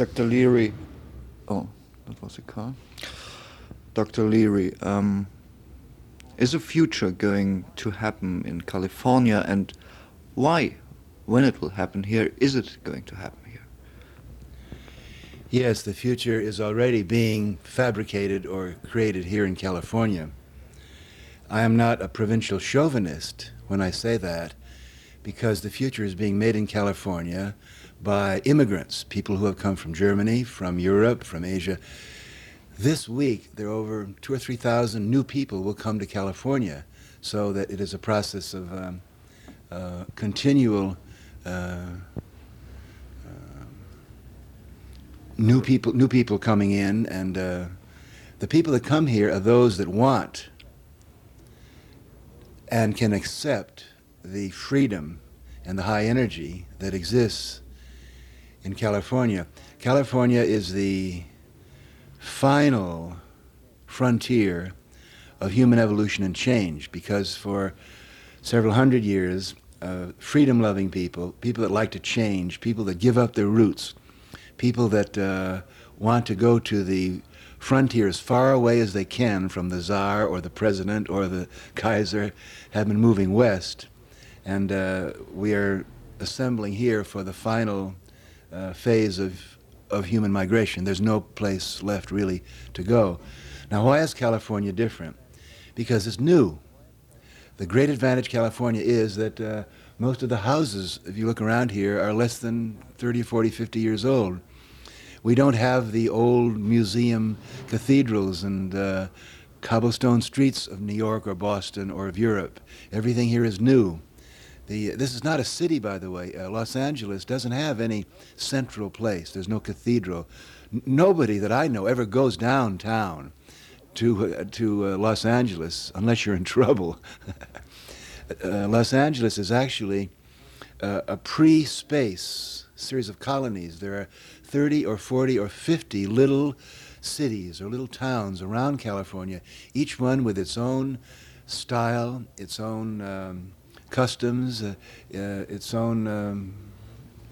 Dr. Leary, oh, that was a car. Dr. Leary, um, is a future going to happen in California and why, when it will happen here, is it going to happen here? Yes, the future is already being fabricated or created here in California. I am not a provincial chauvinist when I say that, because the future is being made in California by immigrants, people who have come from Germany, from Europe, from Asia. This week, there are over two or three thousand new people will come to California, so that it is a process of um, uh, continual uh, um, new people, new people coming in, and uh, the people that come here are those that want and can accept the freedom and the high energy that exists in California. California is the final frontier of human evolution and change because for several hundred years, uh, freedom loving people, people that like to change, people that give up their roots, people that uh, want to go to the frontier as far away as they can from the czar or the president or the Kaiser have been moving west. And uh, we are assembling here for the final uh, phase of, of human migration. There's no place left really to go. Now, why is California different? Because it's new. The great advantage California is that uh, most of the houses, if you look around here, are less than 30, 40, 50 years old. We don't have the old museum cathedrals and uh, cobblestone streets of New York or Boston or of Europe. Everything here is new. The, this is not a city, by the way. Uh, Los Angeles doesn't have any central place. There's no cathedral. N- nobody that I know ever goes downtown to, uh, to uh, Los Angeles unless you're in trouble. Uh, Los Angeles is actually uh, a pre space series of colonies. There are 30 or 40 or 50 little cities or little towns around California, each one with its own style, its own um, customs, uh, uh, its own um,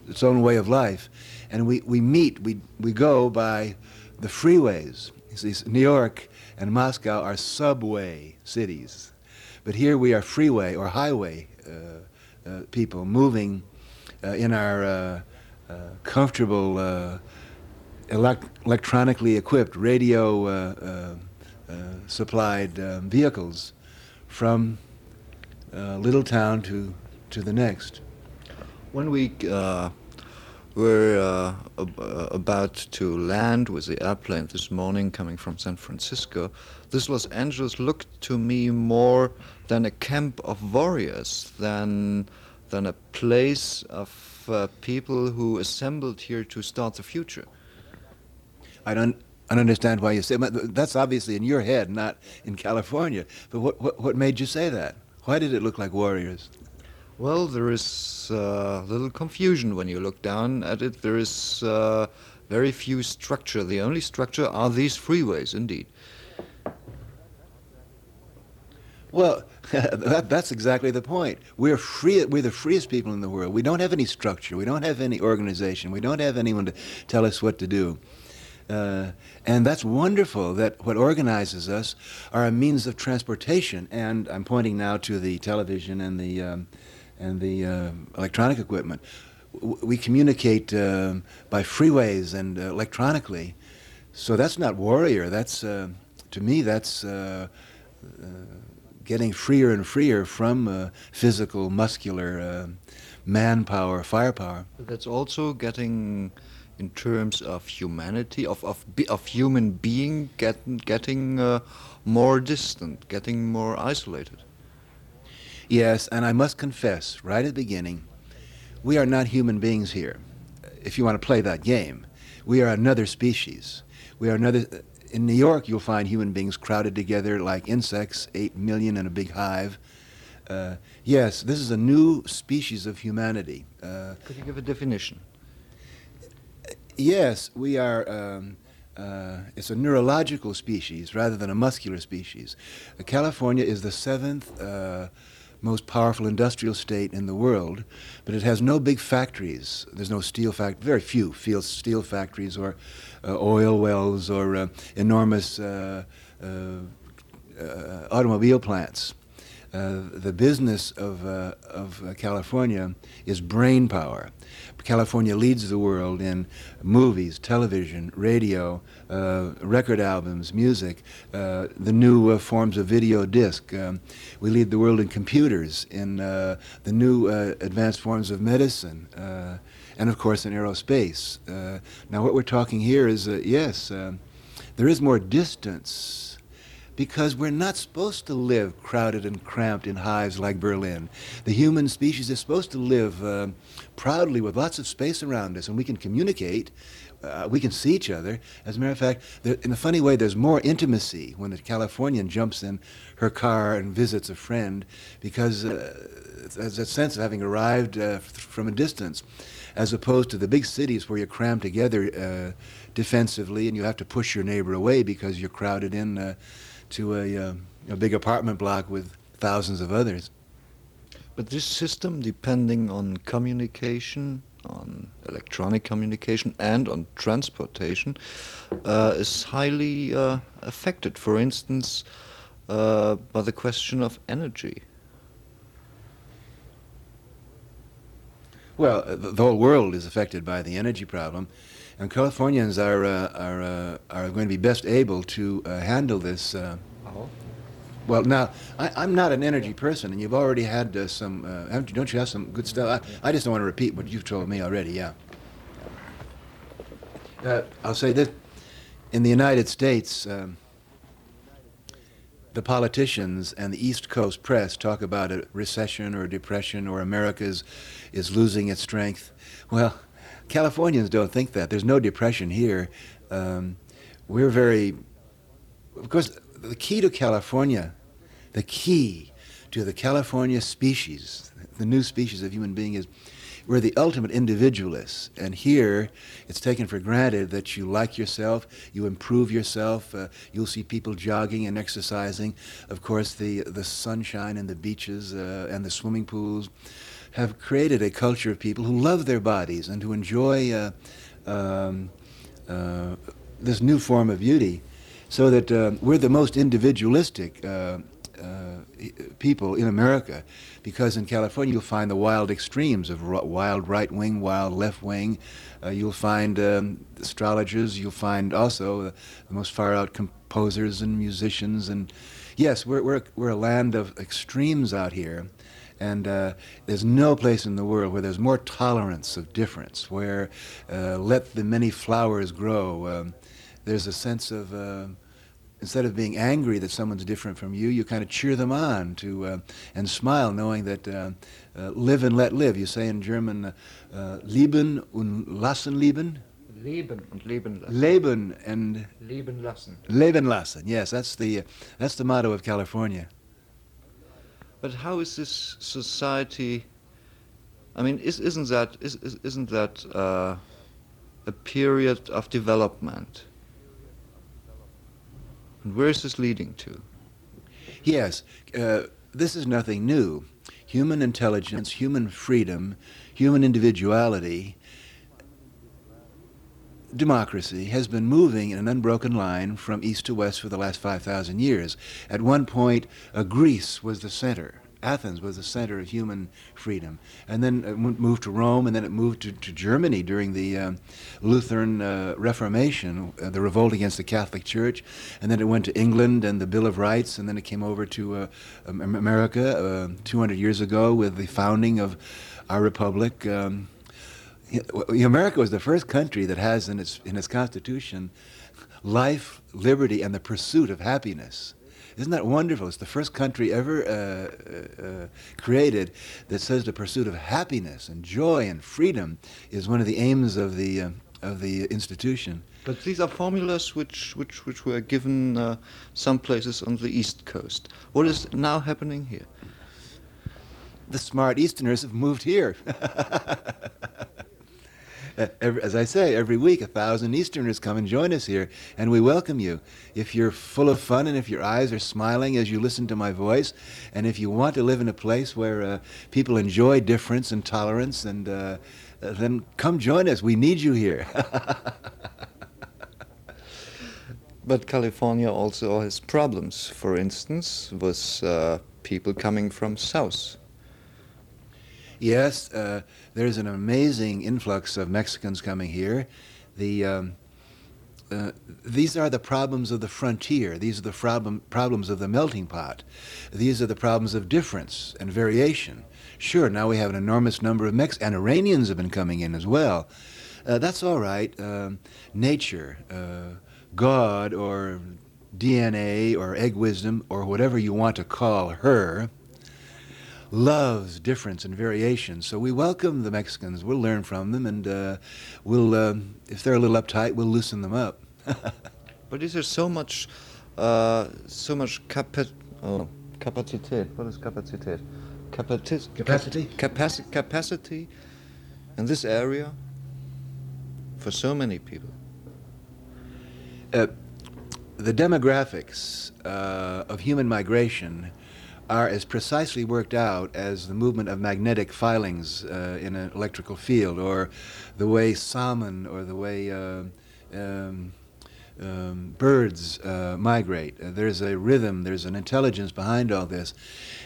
its own way of life, and we, we meet we we go by the freeways. See, New York and Moscow are subway cities, but here we are freeway or highway uh, people moving in our comfortable elect- electronically equipped radio uh, uh, uh, supplied um, vehicles from little town to, to the next. When we're uh, ab- about to land with the airplane this morning coming from San Francisco, this Los Angeles looked to me more than a camp of warriors, than, than a place of uh, people who assembled here to start the future. I don't, I don't understand why you say that. that's obviously in your head, not in California. But what, what, what made you say that? Why did it look like warriors? Well, there is uh, little confusion when you look down at it. There is uh, very few structure. The only structure are these freeways, indeed. Well, that, that's exactly the point. We're free. We're the freest people in the world. We don't have any structure. We don't have any organization. We don't have anyone to tell us what to do. Uh, and that's wonderful that what organizes us are a means of transportation. And I'm pointing now to the television and the, um, and the uh, electronic equipment. W- we communicate uh, by freeways and electronically. So that's not warrior. That's, uh, to me, that's uh, uh, getting freer and freer from physical, muscular manpower, firepower. That's also getting in terms of humanity, of, of, of human being get, getting uh, more distant, getting more isolated. Yes, and I must confess, right at the beginning, we are not human beings here. If you want to play that game, we are another species. We are another. In New York, you'll find human beings crowded together like insects, eight million in a big hive. Uh, yes, this is a new species of humanity. Uh, Could you give a definition? Yes, we are. Um, uh, it's a neurological species rather than a muscular species. Uh, California is the seventh uh, most powerful industrial state in the world, but it has no big factories. There's no steel fact, very few steel factories or uh, oil wells or uh, enormous uh, automobile plants. Uh, the business of, uh, of uh, California is brain power. California leads the world in movies, television, radio, uh, record albums, music, uh, the new forms of video disc. Um, we lead the world in computers, in the new advanced forms of medicine, and of course in aerospace. now, what we're talking here is yes, there is more distance because we're not supposed to live crowded and cramped in hives like Berlin. The human species is supposed to live uh, proudly with lots of space around us, and we can communicate. Uh, we can see each other. As a matter of fact, there, in a funny way, there's more intimacy when a Californian jumps in her car and visits a friend because uh, there's a sense of having arrived uh, from a distance as opposed to the big cities where you're crammed together uh, defensively and you have to push your neighbor away because you're crowded in uh, to a, uh, a big apartment block with thousands of others. But this system, depending on communication, on electronic communication, and on transportation, uh, is highly uh, affected. For instance, uh, by the question of energy. Well, uh, the, the whole world is affected by the energy problem. And Californians are, uh, are, uh, are going to be best able to uh, handle this. Uh, oh. Well, now, I, am not an energy person, and you've already had uh, some, uh, haven't you, don't you have some good stuff? I, I, just don't want to repeat what you've told me already, yeah. I'll say this in the United States, um, the politicians and the East Coast press talk about a recession or a depression or America is, is losing its strength. Well, Californians don't think that. There's no depression here. Um, we're very, of course, the key to California, the key to the California species, the new species of human being is we're the ultimate individualists. And here, it's taken for granted that you like yourself, you improve yourself, uh, you'll see people jogging and exercising. Of course, the, the sunshine and the beaches uh, and the swimming pools have created a culture of people who love their bodies and who enjoy uh, um, uh, this new form of beauty, so that uh, we're the most individualistic uh, uh, people in America, because in California you'll find the wild extremes of wild right wing, wild left wing. Uh, you'll find um, astrologers. You'll find also the most far out composers and musicians. And yes, we're, we're, we're a land of extremes out here. And uh, there's no place in the world where there's more tolerance of difference, where uh, let the many flowers grow. Um, there's a sense of, uh, instead of being angry that someone's different from you, you kind of cheer them on to, uh, and smile knowing that uh, uh, live and let live. You say in German, lieben und lassen lieben. Leben und leben lassen. Leben and leben lassen. Leben lassen. Yes, that's the that's the motto of California. But how is this society? I mean, is, isn't that is, isn't that uh, a period of development? And where is this leading to? Yes, uh, this is nothing new. Human intelligence, human freedom, human individuality, democracy has been moving in an unbroken line from east to west for the last 5,000 years. At one point, uh, Greece was the center. Athens was the center of human freedom. And then it moved to Rome, and then it moved to, to Germany during the um, Lutheran uh, Reformation, uh, the revolt against the Catholic Church. And then it went to England and the Bill of Rights, and then it came over to uh, America uh, 200 years ago with the founding of our republic. Um, America was the first country that has in its, in its constitution life, liberty, and the pursuit of happiness. Isn't that wonderful? It's the first country ever uh, uh, uh, created that says the pursuit of happiness and joy and freedom is one of the aims of the, uh, of the institution. But these are formulas which, which, which were given uh, some places on the East Coast. What is now happening here? The smart Easterners have moved here. every, as I say, every week a thousand Easterners come and join us here, and we welcome you. If you're full of fun and if your eyes are smiling as you listen to my voice, and if you want to live in a place where uh, people enjoy difference and tolerance, and uh, then come join us. We need you here. but California also has problems. For instance, with uh, people coming from south. Yes, uh, there's an amazing influx of Mexicans coming here. The um, uh, these are the problems of the frontier. These are the problem, problems of the melting pot. These are the problems of difference and variation. Sure, now we have an enormous number of Mex and Iranians have been coming in as well. Uh, that's all right. Um, nature, uh, God, or DNA, or egg wisdom, or whatever you want to call her, loves difference and variation. So we welcome the Mexicans. We'll learn from them, and uh, we'll, uh, if they're a little uptight, we'll loosen them up. but is there so much, uh, so much capi- oh, capacity? What is capacity? Capacity. Capacity. Capacity. Capacity in this area for so many people. Uh, the demographics uh, of human migration are as precisely worked out as the movement of magnetic filings uh, in an electrical field, or the way salmon, or the way uh, um, um, birds uh, migrate. Uh, there's a rhythm, there's an intelligence behind all this,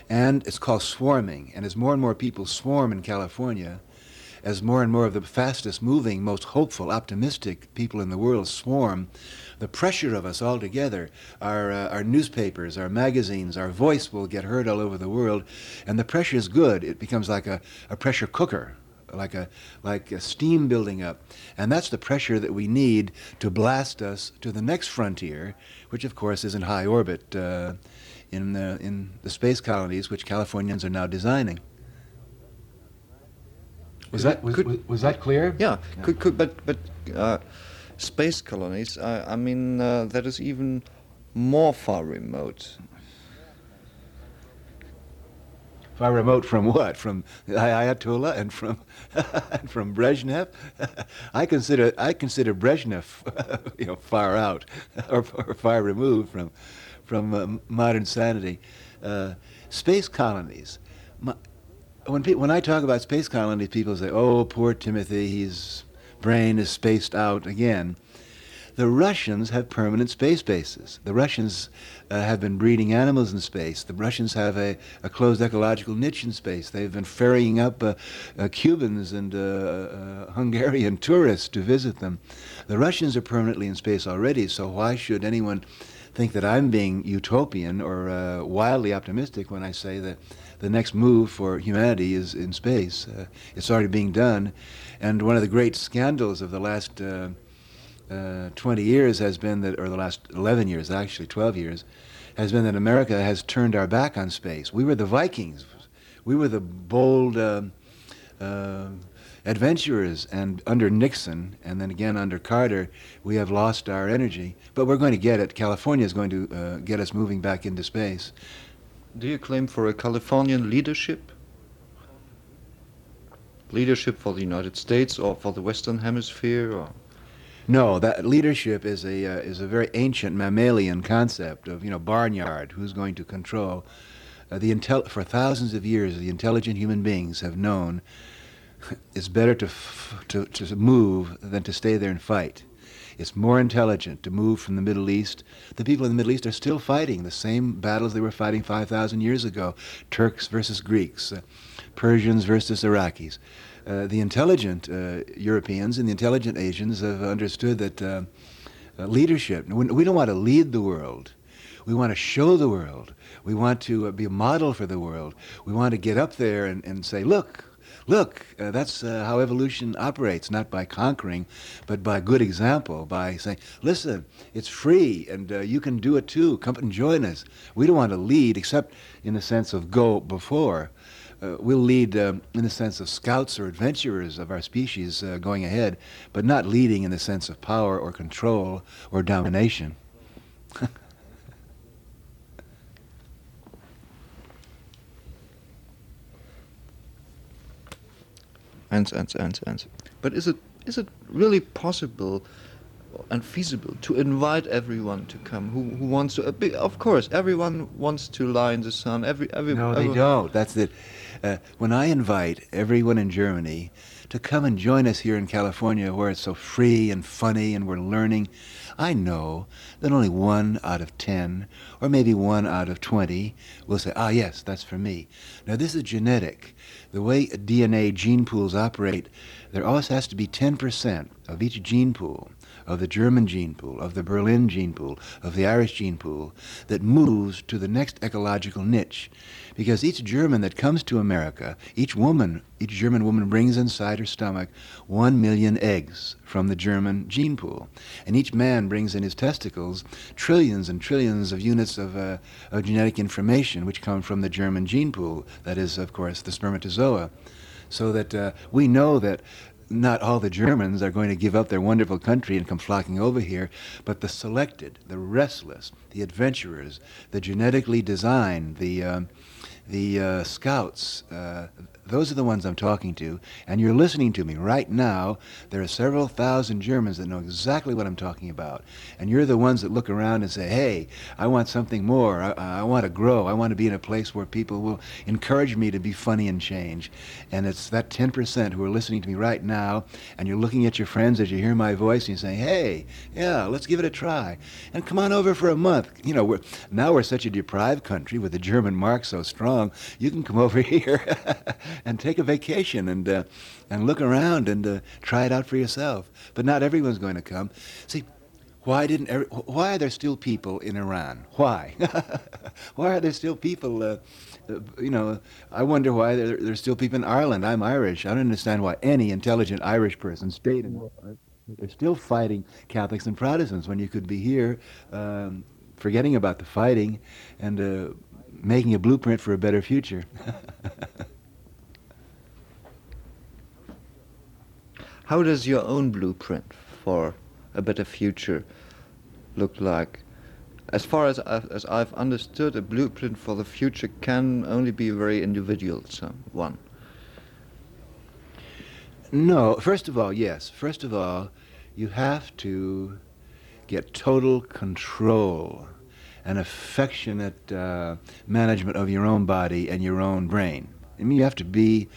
and it's called swarming. And as more and more people swarm in California, as more and more of the fastest moving, most hopeful, optimistic people in the world swarm, the pressure of us all together, our, uh, our newspapers, our magazines, our voice will get heard all over the world, and the pressure is good. It becomes like a, a pressure cooker, like a, like a steam building up. And that's the pressure that we need to blast us to the next frontier, which of course is in high orbit uh, in, the, in the space colonies which Californians are now designing. Was that was, could, was, that clear? Yeah, yeah. Could, could, but but uh, space colonies. I, I mean, uh, that is even more far remote. Far remote from what? From the Ayatollah and from and from Brezhnev. I consider I consider Brezhnev, you know, far out or, or far removed from from uh, modern sanity. Uh, space colonies. My, when pe- when I talk about space colonies, people say, "Oh, poor Timothy, his brain is spaced out again." The Russians have permanent space bases. The Russians uh, have been breeding animals in space. The Russians have a, a closed ecological niche in space. They've been ferrying up uh, uh, Cubans and uh, uh, Hungarian tourists to visit them. The Russians are permanently in space already, so why should anyone think that I'm being utopian or uh, wildly optimistic when I say that the next move for humanity is in space. Uh, it's already being done. And one of the great scandals of the last uh, uh, 20 years has been that, or the last 11 years, actually 12 years, has been that America has turned our back on space. We were the Vikings. We were the bold uh, uh, adventurers. And under Nixon, and then again under Carter, we have lost our energy. But we're going to get it. California is going to uh, get us moving back into space. Do you claim for a Californian leadership? Leadership for the United States or for the Western Hemisphere? Or? No, that leadership is a uh, is a very ancient mammalian concept of you know barnyard. Who's going to control? Uh, the intel- for thousands of years, the intelligent human beings have known it's better to, to to move than to stay there and fight. It's more intelligent to move from the Middle East. The people in the Middle East are still fighting the same battles they were fighting 5,000 years ago Turks versus Greeks, uh, Persians versus Iraqis. Uh, the intelligent uh, Europeans and the intelligent Asians have understood that uh, uh, leadership, we, don't want to lead the world. We want to show the world. We want to uh, be a model for the world. We want to get up there and, and say, look, look, uh, that's uh, how evolution operates, not by conquering, but by good example, by saying, listen, it's free and uh, you can do it too. Come and join us. We don't want to lead except in the sense of go before. Uh, we'll lead um, in the sense of scouts or adventurers of our species uh, going ahead, but not leading in the sense of power or control or domination. and, and, and, and. But is it is it really possible and feasible to invite everyone to come who, who wants to? Uh, of course, everyone wants to lie in the sun. Every, every no, every, they don't. That's it. Uh, when I invite everyone in Germany to come and join us here in California, where it's so free and funny and we're learning, I know that only one out of ten, or maybe one out of twenty, will say, "Ah, yes, that's for me." Now, this is genetic. The way DNA gene pools operate, there always has to be 10% of each gene pool of the German gene pool, of the Berlin gene pool, of the Irish gene pool, that moves to the next ecological niche. Because each German that comes to America, each woman, each German woman brings inside her stomach one million eggs from the German gene pool. And each man brings in his testicles trillions and trillions of units of, uh, of genetic information which come from the German gene pool, that is, of course, the spermatozoa. So that uh, we know that not all the Germans are going to give up their wonderful country and come flocking over here, but the selected, the restless, the adventurers, the genetically designed, the, uh, the uh, scouts, uh, those are the ones I'm talking to, and you're listening to me right now. There are several thousand Germans that know exactly what I'm talking about, and you're the ones that look around and say, "Hey, I want something more. I, I want to grow. I want to be in a place where people will encourage me to be funny and change." And it's that 10% who are listening to me right now, and you're looking at your friends as you hear my voice, and you're saying, "Hey, yeah, let's give it a try, and come on over for a month." You know, we're, now we're such a deprived country with the German mark so strong. You can come over here. And take a vacation and uh, and look around and uh, try it out for yourself. But not everyone's going to come. See, why didn't every, why are there still people in Iran? Why? why are there still people? Uh, you know, I wonder why there, there's still people in Ireland. I'm Irish. I don't understand why any intelligent Irish person stayed in. They're still fighting Catholics and Protestants when you could be here, um, forgetting about the fighting and uh, making a blueprint for a better future. How does your own blueprint for a better future look like? As far as I've, as I've understood, a blueprint for the future can only be very individual one. No, first of all, yes. First of all, you have to get total control and affectionate uh, management of your own body and your own brain. I mean, you have to be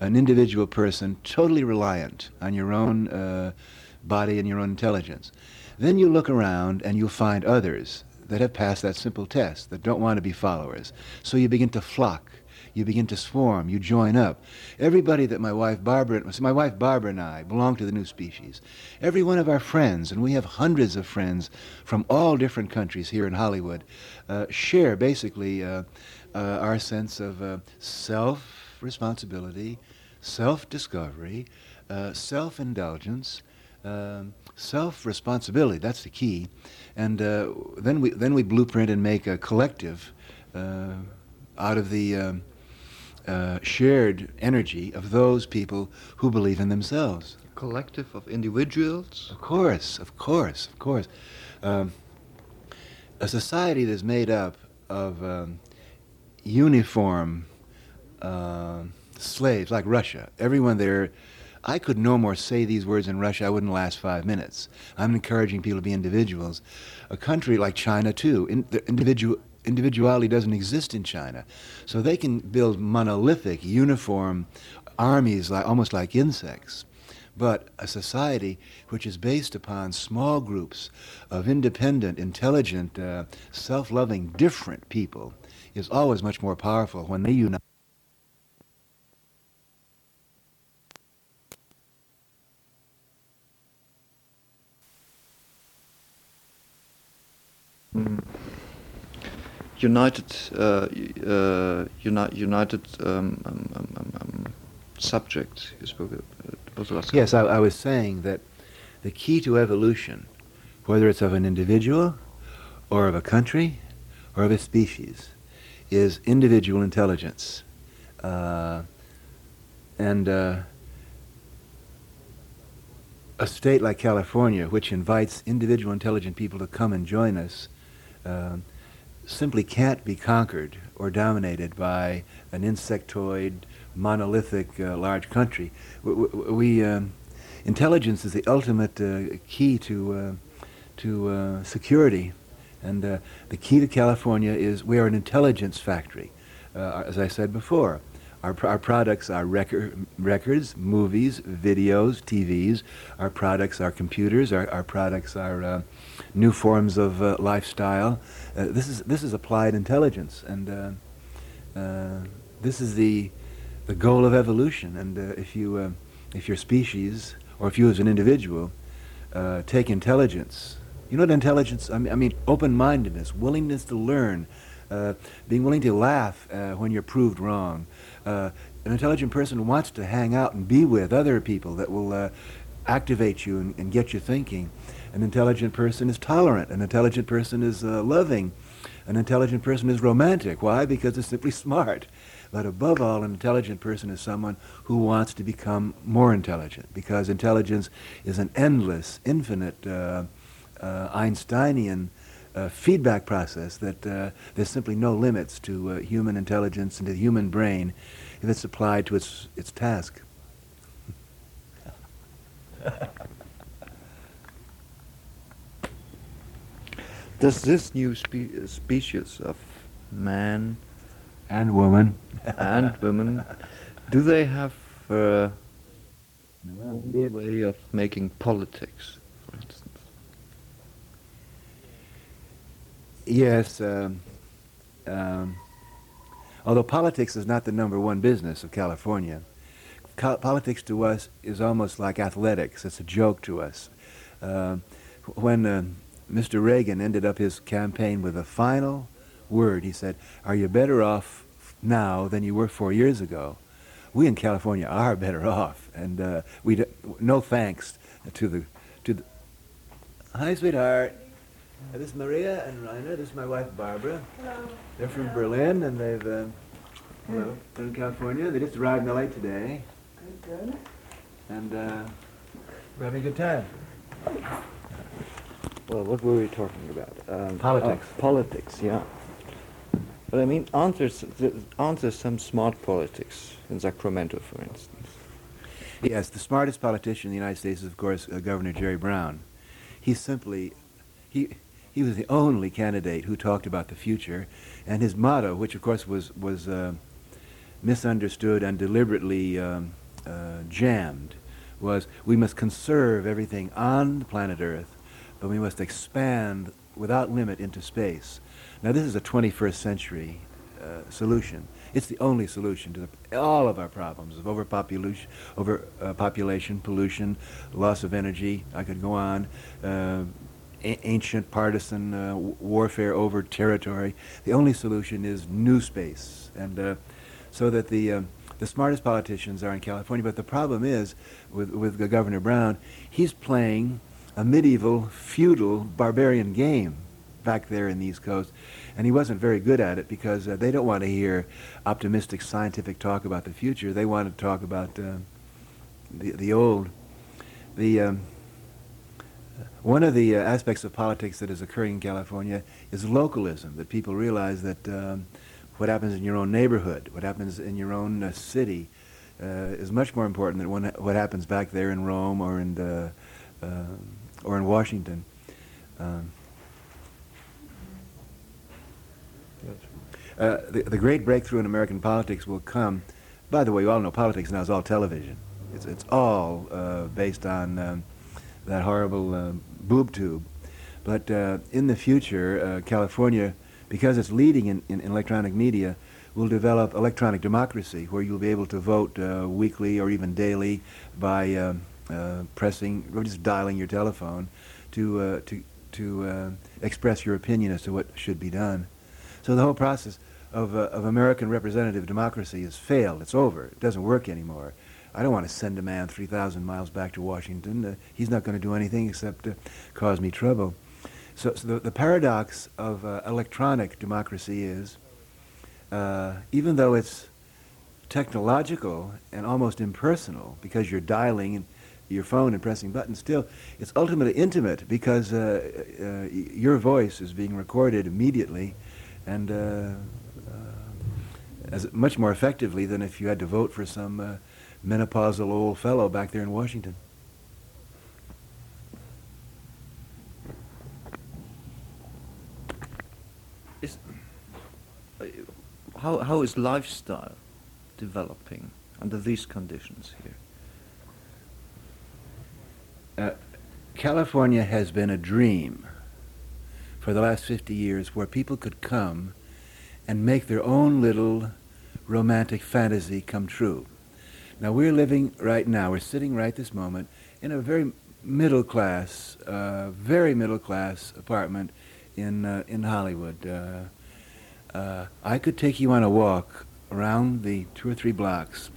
an individual person totally reliant on your own uh, body and your own intelligence. Then you look around and you'll find others that have passed that simple test, that don't want to be followers. So you begin to flock. You begin to swarm. You join up. Everybody that my wife Barbara, my wife Barbara and I belong to the new species. Every one of our friends, and we have hundreds of friends from all different countries here in Hollywood, uh, share basically uh, our sense of uh, self responsibility, self discovery, uh, self indulgence, um, self responsibility. That's the key. And uh, then, we, then we blueprint and make a collective uh, out of the um, uh, shared energy of those people who believe in themselves. A collective of individuals? Of course, of course, of course. Um, a society that's made up of um, uniform uh, slaves, like Russia. Everyone there, I could no more say these words in Russia, I wouldn't last five minutes. I'm encouraging people to be individuals. A country like China, too, in, individual, individuality doesn't exist in China. So they can build monolithic, uniform armies, like, almost like insects. But a society which is based upon small groups of independent, intelligent, uh, self loving, different people is always much more powerful when they unite. Mm. United, uh, uh, uni united um, um, um, um, subject. You spoke. Uh, yes, I, I was saying that the key to evolution, whether it's of an individual, or of a country, or of a species, is individual intelligence. Uh, and uh, a state like California, which invites individual intelligent people to come and join us, uh, simply can't be conquered or dominated by an insectoid, monolithic, uh, large country. We, um, intelligence is the ultimate uh, key to, uh, to security. And uh, the key to California is we are an intelligence factory, uh, as I said before. Our, our products are record, records, movies, videos, TVs. Our products are computers. Our, our products are uh, new forms of uh, lifestyle. Uh, this, is, this is applied intelligence. And uh, this is the, the goal of evolution. And if, you, if your species, or if you as an individual, take intelligence, you know what intelligence, I mean, I mean open-mindedness, willingness to learn, being willing to laugh when you're proved wrong, uh, an intelligent person wants to hang out and be with other people that will uh, activate you and, and, get you thinking. An intelligent person is tolerant. An intelligent person is uh, loving. An intelligent person is romantic. Why? Because it's simply smart. But above all, an intelligent person is someone who wants to become more intelligent because intelligence is an endless, infinite, uh, uh, Einsteinian uh, feedback process that uh, there's simply no limits to uh, human intelligence and to the human brain if it's applied to its, its task. Does this new spe- species of man and woman. and women do they have uh, a way of making politics, for instance? Yes. Um, um, although politics is not the number one business of California, co- politics to us is almost like athletics. It's a joke to us. Uh, when uh, Mr. Reagan ended up his campaign with a final word, he said, Are you better off now than you were four years ago? We in California are better off, and uh, we d- no thanks to the to the. Hi, sweetheart. Uh, this is Maria and Rainer. This is my wife Barbara. Hello. They're from Berlin and they've uh, hello, they're in California. They just arrived in LA today Good, good. and uh, we're having a good time. Well, what were we talking about? Um, Politics. oh, politics, yeah. But I mean, aren't there, aren't there some smart politics in Sacramento, for instance? Yes, the smartest politician in the United States is, of course, uh, Governor Jerry Brown. He simply, he, he was the only candidate who talked about the future, and his motto, which of course was was uh, misunderstood and deliberately um, uh, jammed, was we must conserve everything on the planet Earth, but we must expand without limit into space. Now, this is a 21st century uh, solution. It's the only solution to the, all of our problems of overpopulation, overpopulation, pollution, loss of energy. I could go on. Uh, a- ancient partisan uh, warfare over territory. The only solution is new space, and uh, so that the um, the smartest politicians are in California. But the problem is with with Governor Brown, he's playing a medieval, feudal, barbarian game back there in the East Coast, and he wasn't very good at it because uh, they don't want to hear optimistic scientific talk about the future. They want to talk about uh, the the old. The um, one of the uh, aspects of politics that is occurring in California is localism, that people realize that um, what happens in your own neighborhood, what happens in your own uh, city, uh, is much more important than what happens back there in Rome or in, the, uh, or in Washington. Um, uh, the, the great breakthrough in American politics will come. By the way, you all know politics now is all television. It's, it's all uh, based on um, that horrible uh, boob tube. But uh, in the future, uh, California, because it's leading in, in electronic media, will develop electronic democracy, where you'll be able to vote uh, weekly or even daily by um, uh, pressing or just dialing your telephone to uh, to to uh, express your opinion as to what should be done. So the whole process of, uh, of American representative democracy has failed. It's over. It doesn't work anymore. I don't want to send a man 3,000 miles back to Washington. Uh, he's not going to do anything except uh, cause me trouble. So, so the, the paradox of uh, electronic democracy is, uh, even though it's technological and almost impersonal, because you're dialing your phone and pressing buttons, still it's ultimately intimate because uh, uh, your voice is being recorded immediately, and as much more effectively than if you had to vote for some menopausal old fellow back there in Washington. Is, how, how is lifestyle developing under these conditions here? Uh, California has been a dream for the last 50 years where people could come and make their own little romantic fantasy come true. Now we're living right now, we're sitting right this moment in a very middle class, uh, very middle class apartment in, uh, in Hollywood. Uh, uh I could take you on a walk around the two or three blocks,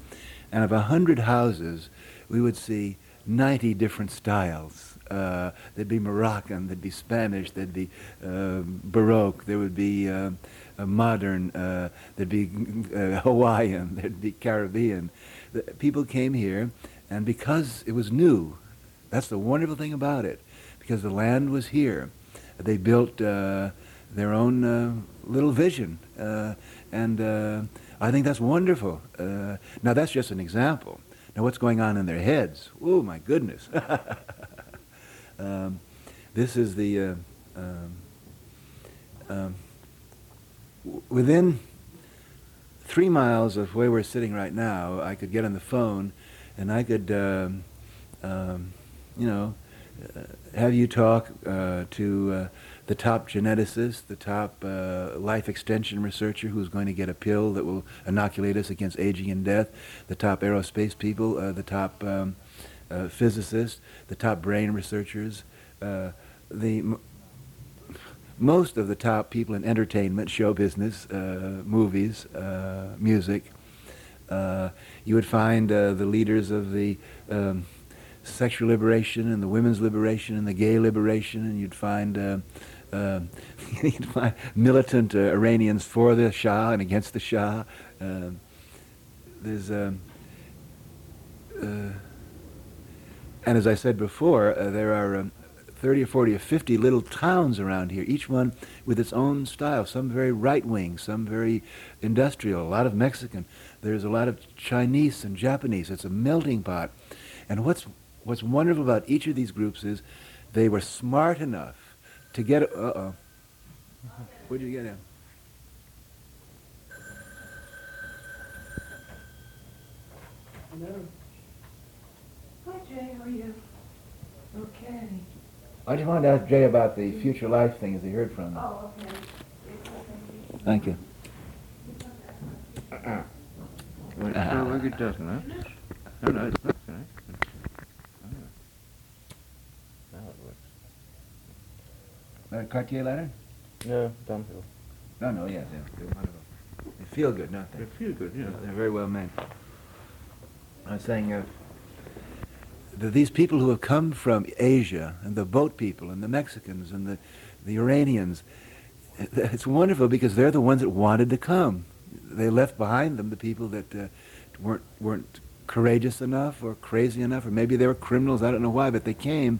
and of a hundred houses, we would see 90 different styles. Uh, there'd be Moroccan, there'd be Spanish, there'd be uh, Baroque, there would be uh, modern, uh, there'd be Hawaiian, there'd be Caribbean. The, people came here, and because it was new, that's the wonderful thing about it, because the land was here, they built uh, their own little vision. and I think that's wonderful. now, that's just an example. Now, what's going on in their heads? Oh, my goodness. um, this is the. Uh, um, um, within three miles of where we're sitting right now, I could get on the phone and I could, um, um, you know, uh, have you talk uh, to uh, the top geneticist, the top uh, life extension researcher who's going to get a pill that will inoculate us against aging and death, the top aerospace people, uh, the top um, uh, physicists, the top brain researchers, the m- most of the top people in entertainment, show business, uh, movies, uh, music. you would find the leaders of the um, sexual liberation and the women's liberation and the gay liberation, and you'd find uh, uh, militant uh, Iranians for the Shah and against the Shah. Uh, there's, um, uh, and as I said before, uh, there are um, 30 or 40 or 50 little towns around here, each one with its own style, some very right wing, some very industrial, a lot of Mexican. There's a lot of Chinese and Japanese. It's a melting pot. And what's, what's wonderful about each of these groups is they were smart enough to get. Uh oh. Where'd you get him? Hello. Hi, Jay. How are you? Okay. I just wanted to ask Jay about the future life thing as he heard from him. Oh, okay. Thank you. Uh-uh. Well, it sounds like it doesn't, huh? No, no, it's not. Uh, Cartier ladder? No, Dunhill. No, no, yes, yeah, they're wonderful. They feel good, don't they? They feel good, yeah. They're very well made. I was saying uh, that these people who have come from Asia, and the boat people, and the Mexicans, and the, the Iranians, it's wonderful because they're the ones that wanted to come. They left behind them the people that uh, weren't weren't courageous enough or crazy enough, or maybe they were criminals. I don't know why, but they came,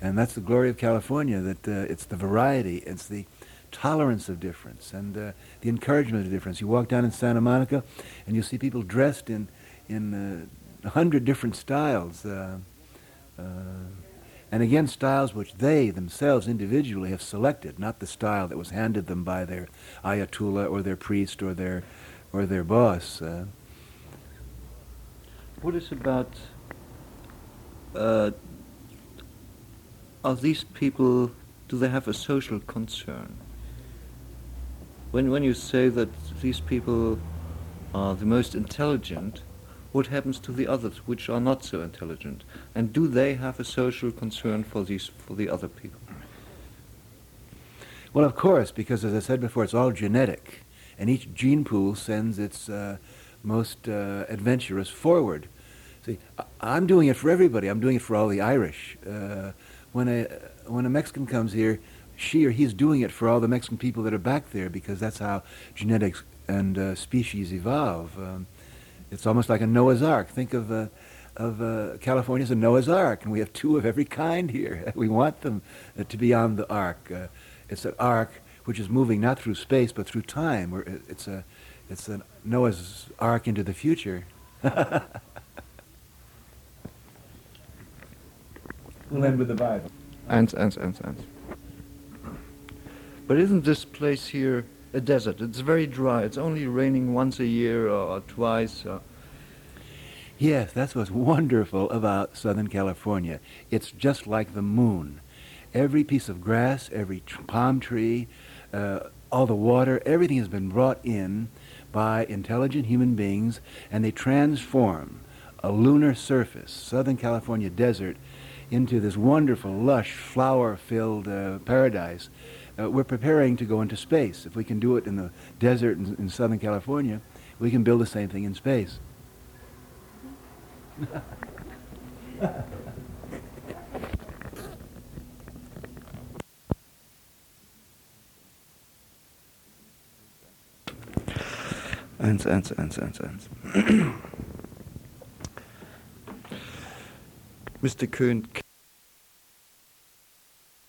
and that's the glory of California, that uh, it's the variety, it's the tolerance of difference, and uh, the encouragement of difference. You walk down in Santa Monica, and you see people dressed in, in uh, a hundred different styles. Uh, uh, and again, styles which they themselves individually have selected, not the style that was handed them by their ayatollah or their priest or their, or their boss. Uh. What is about uh, are these people, do they have a social concern? When, when you say that these people are the most intelligent, what happens to the others which are not so intelligent? And do they have a social concern for, these, for the other people? Well, of course, because as I said before, it's all genetic, and each gene pool sends its uh, most uh, adventurous forward. See, I'm doing it for everybody. I'm doing it for all the Irish. Uh, when a when a Mexican comes here, she or he's doing it for all the Mexican people that are back there because that's how genetics and uh, species evolve. Um, it's almost like a Noah's Ark. Think of uh, of uh, California as a Noah's Ark, and we have two of every kind here. we want them uh, to be on the ark. Uh, it's an ark which is moving not through space but through time. It's a it's a Noah's Ark into the future. We'll end with the Bible. And, and, and, and. But isn't this place here a desert. It's very dry. It's only raining once a year or, or twice. Uh, Yes, that's what's wonderful about Southern California. It's just like the moon. Every piece of grass, every palm tree, uh, all the water, everything has been brought in by intelligent human beings, and they transform a lunar surface, Southern California desert, into this wonderful, lush, flower-filled uh, paradise. Uh, we're preparing to go into space. If we can do it in the desert in, in Southern California, we can build the same thing in space. Eins, eins, eins, eins, eins. Mr. Kuhn,